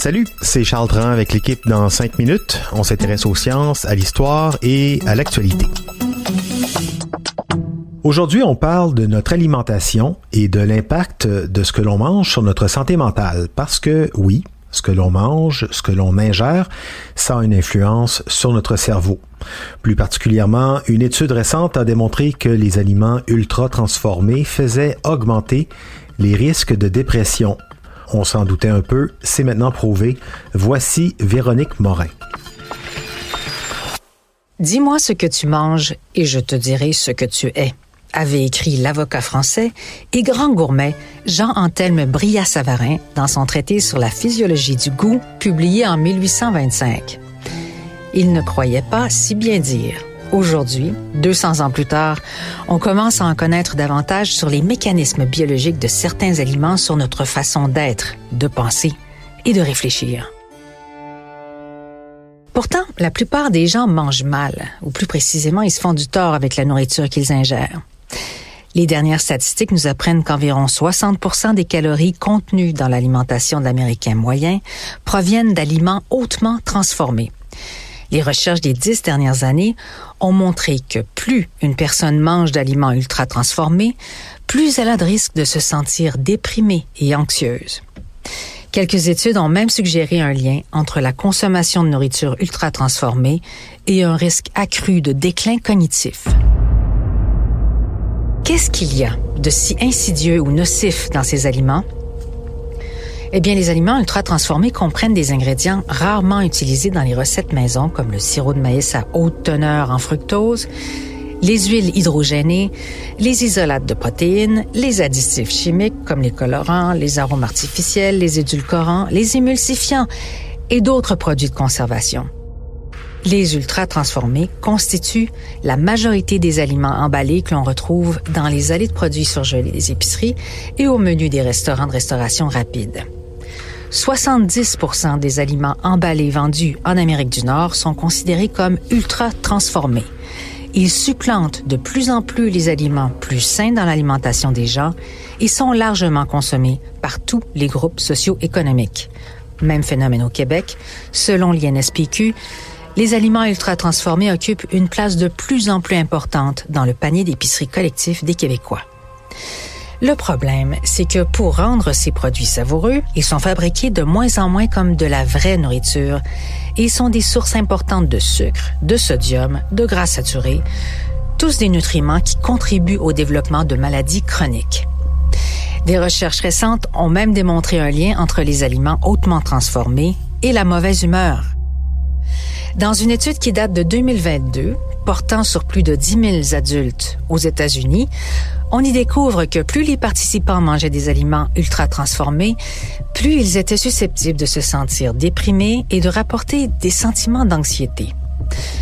Salut, c'est Charles Dran avec l'équipe dans 5 minutes. On s'intéresse aux sciences, à l'histoire et à l'actualité. Aujourd'hui, on parle de notre alimentation et de l'impact de ce que l'on mange sur notre santé mentale. Parce que oui, ce que l'on mange, ce que l'on ingère, ça a une influence sur notre cerveau. Plus particulièrement, une étude récente a démontré que les aliments ultra transformés faisaient augmenter les risques de dépression on s'en doutait un peu, c'est maintenant prouvé. Voici Véronique Morin. Dis-moi ce que tu manges et je te dirai ce que tu es avait écrit l'avocat français et grand gourmet Jean-Anthelme Brillat-Savarin dans son traité sur la physiologie du goût publié en 1825. Il ne croyait pas si bien dire. Aujourd'hui, 200 ans plus tard, on commence à en connaître davantage sur les mécanismes biologiques de certains aliments sur notre façon d'être, de penser et de réfléchir. Pourtant, la plupart des gens mangent mal, ou plus précisément, ils se font du tort avec la nourriture qu'ils ingèrent. Les dernières statistiques nous apprennent qu'environ 60% des calories contenues dans l'alimentation de l'Américain moyen proviennent d'aliments hautement transformés. Les recherches des dix dernières années ont montré que plus une personne mange d'aliments ultra transformés, plus elle a de risque de se sentir déprimée et anxieuse. Quelques études ont même suggéré un lien entre la consommation de nourriture ultra transformée et un risque accru de déclin cognitif. Qu'est-ce qu'il y a de si insidieux ou nocif dans ces aliments? Eh bien, les aliments ultra transformés comprennent des ingrédients rarement utilisés dans les recettes maison, comme le sirop de maïs à haute teneur en fructose, les huiles hydrogénées, les isolates de protéines, les additifs chimiques comme les colorants, les arômes artificiels, les édulcorants, les émulsifiants et d'autres produits de conservation. Les ultra transformés constituent la majorité des aliments emballés que l'on retrouve dans les allées de produits surgelés des épiceries et au menu des restaurants de restauration rapide. 70% des aliments emballés vendus en Amérique du Nord sont considérés comme ultra transformés. Ils supplantent de plus en plus les aliments plus sains dans l'alimentation des gens et sont largement consommés par tous les groupes socio-économiques. Même phénomène au Québec. Selon l'INSPQ, les aliments ultra transformés occupent une place de plus en plus importante dans le panier d'épicerie collectif des Québécois. Le problème, c'est que pour rendre ces produits savoureux, ils sont fabriqués de moins en moins comme de la vraie nourriture et sont des sources importantes de sucre, de sodium, de gras saturés, tous des nutriments qui contribuent au développement de maladies chroniques. Des recherches récentes ont même démontré un lien entre les aliments hautement transformés et la mauvaise humeur. Dans une étude qui date de 2022, portant sur plus de 10 000 adultes aux États-Unis, on y découvre que plus les participants mangeaient des aliments ultra transformés, plus ils étaient susceptibles de se sentir déprimés et de rapporter des sentiments d'anxiété.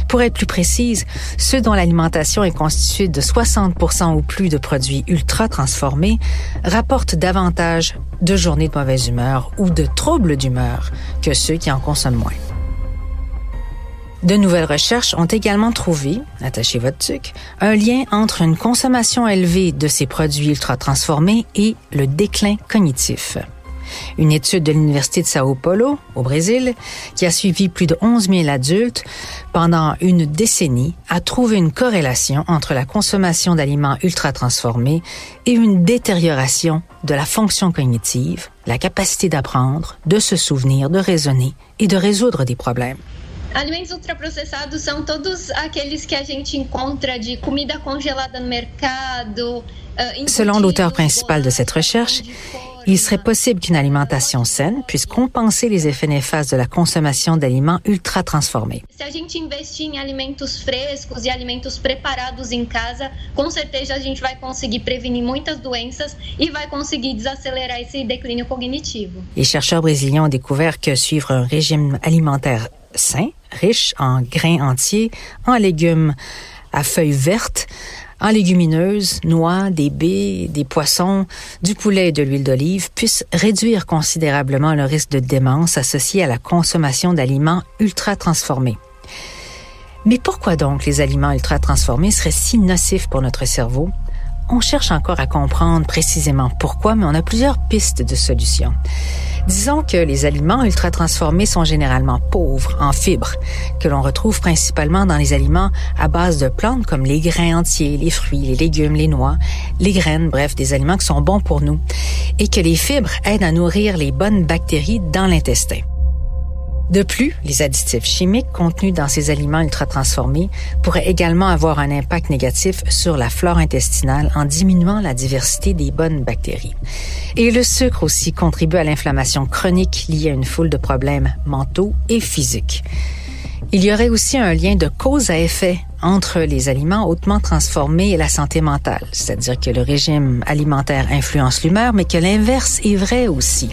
Pour être plus précise, ceux dont l'alimentation est constituée de 60% ou plus de produits ultra transformés rapportent davantage de journées de mauvaise humeur ou de troubles d'humeur que ceux qui en consomment moins. De nouvelles recherches ont également trouvé, attachez votre tuc, un lien entre une consommation élevée de ces produits ultra transformés et le déclin cognitif. Une étude de l'Université de Sao Paulo, au Brésil, qui a suivi plus de 11 000 adultes pendant une décennie, a trouvé une corrélation entre la consommation d'aliments ultra transformés et une détérioration de la fonction cognitive, la capacité d'apprendre, de se souvenir, de raisonner et de résoudre des problèmes. Alimentos ultraprocessados são todos aqueles que a gente encontra de comida congelada no mercado. Selon l'auteur principal de cette recherche, il serait possible qu'une alimentation saine puisse compenser les effets néfastes de la consommation d'aliments ultra transformés. Se a gente investir em alimentos frescos e alimentos preparados em casa, com certeza a gente vai conseguir prevenir muitas doenças e vai conseguir desacelerar esse declínio cognitivo. Les chercheurs brésiliens ont découvert que suivre un régime alimentaire sain, riche en grains entiers, en légumes à feuilles vertes, en légumineuses, noix, des baies, des poissons, du poulet et de l'huile d'olive puisse réduire considérablement le risque de démence associé à la consommation d'aliments ultra transformés. Mais pourquoi donc les aliments ultra transformés seraient si nocifs pour notre cerveau? On cherche encore à comprendre précisément pourquoi, mais on a plusieurs pistes de solutions. Disons que les aliments ultra transformés sont généralement pauvres en fibres, que l'on retrouve principalement dans les aliments à base de plantes comme les grains entiers, les fruits, les légumes, les noix, les graines, bref, des aliments qui sont bons pour nous, et que les fibres aident à nourrir les bonnes bactéries dans l'intestin. De plus, les additifs chimiques contenus dans ces aliments ultra transformés pourraient également avoir un impact négatif sur la flore intestinale en diminuant la diversité des bonnes bactéries. Et le sucre aussi contribue à l'inflammation chronique liée à une foule de problèmes mentaux et physiques. Il y aurait aussi un lien de cause à effet entre les aliments hautement transformés et la santé mentale, c'est-à-dire que le régime alimentaire influence l'humeur, mais que l'inverse est vrai aussi.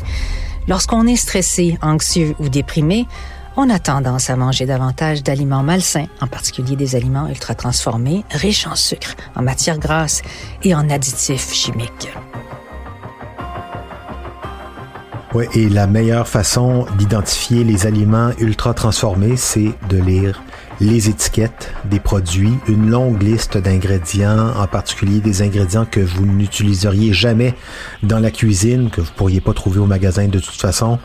Lorsqu'on est stressé, anxieux ou déprimé, on a tendance à manger davantage d'aliments malsains, en particulier des aliments ultra transformés, riches en sucre, en matières grasses et en additifs chimiques. Et la meilleure façon d'identifier les aliments ultra transformés, c'est de lire les étiquettes des produits, une longue liste d'ingrédients, en particulier des ingrédients que vous n'utiliseriez jamais dans la cuisine, que vous pourriez pas trouver au magasin de toute façon.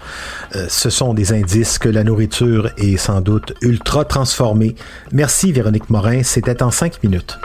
Euh, ce sont des indices que la nourriture est sans doute ultra transformée. Merci Véronique Morin, c'était en cinq minutes.